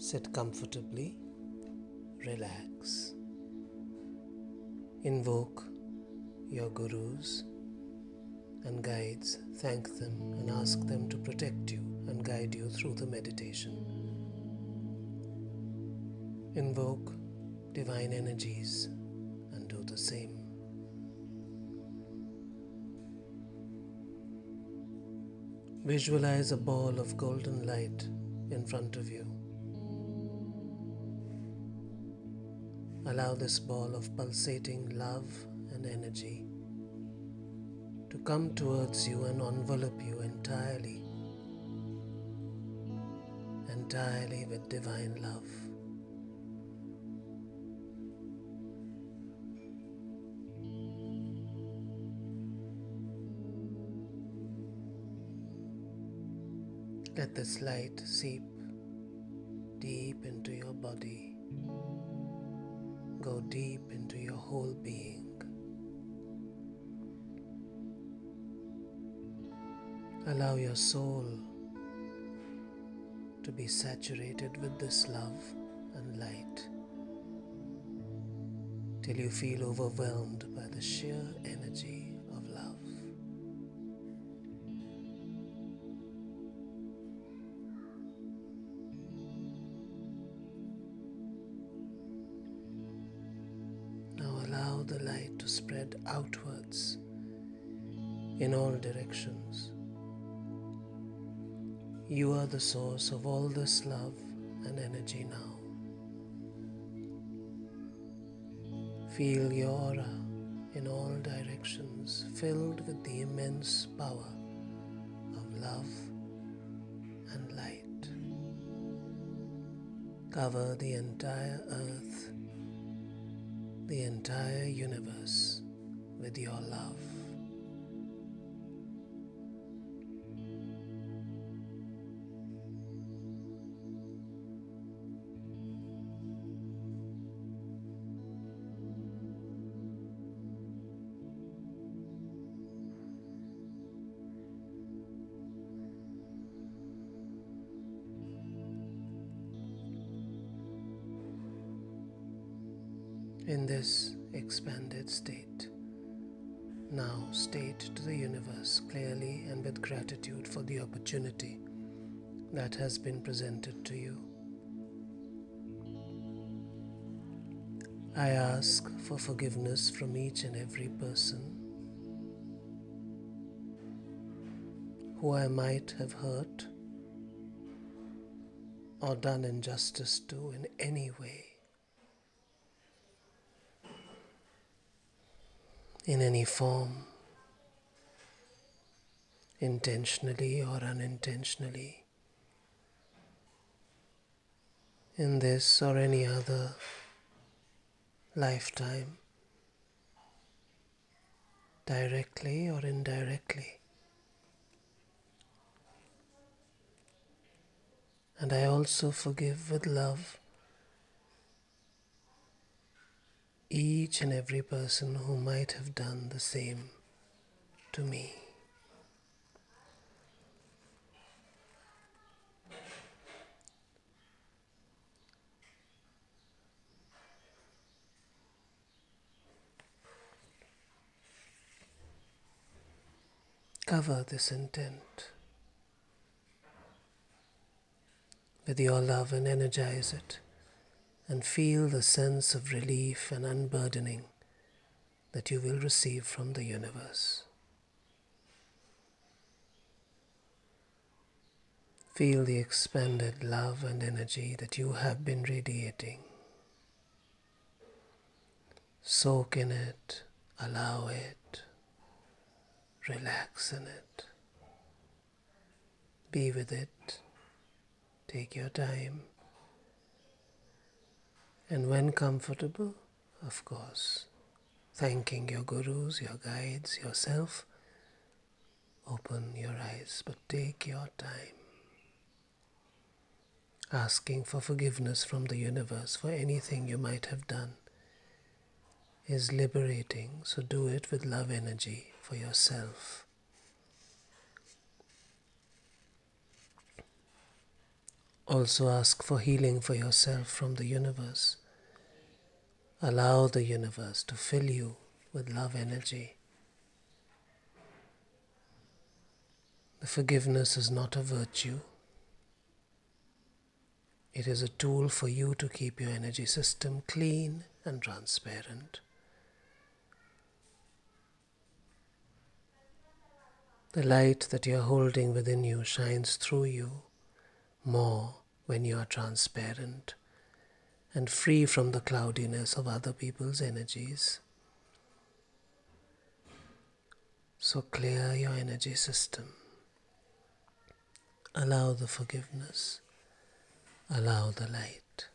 Sit comfortably, relax. Invoke your gurus and guides, thank them and ask them to protect you and guide you through the meditation. Invoke divine energies and do the same. Visualize a ball of golden light in front of you. Allow this ball of pulsating love and energy to come towards you and envelop you entirely, entirely with divine love. Let this light seep deep into your body, go deep into your whole being. Allow your soul to be saturated with this love and light till you feel overwhelmed by the sheer energy the light to spread outwards in all directions. You are the source of all this love and energy now. Feel your aura in all directions filled with the immense power of love and light. Cover the entire earth, the entire universe with your love. In this expanded state. Now state to the universe clearly and with gratitude for the opportunity that has been presented to you. I ask for forgiveness from each and every person who I might have hurt or done injustice to in any way. In any form, intentionally or unintentionally, in this or any other lifetime, directly or indirectly. And I also forgive with love each and every person who might have done the same to me. Cover this intent with your love and energize it and feel the sense of relief and unburdening that you will receive from the universe. Feel the expanded love and energy that you have been radiating. Soak in it, allow it, relax in it. Be with it, take your time. And when comfortable, of course, thanking your gurus, your guides, yourself, open your eyes, but take your time. Asking for forgiveness from the universe for anything you might have done is liberating, so do it with love energy for yourself. Also ask for healing for yourself from the universe. Allow the universe to fill you with love energy. The forgiveness is not a virtue. It is a tool for you to keep your energy system clean and transparent. The light that you are holding within you shines through you more when you are transparent and free from the cloudiness of other people's energies. So clear your energy system. Allow the forgiveness. Allow the light.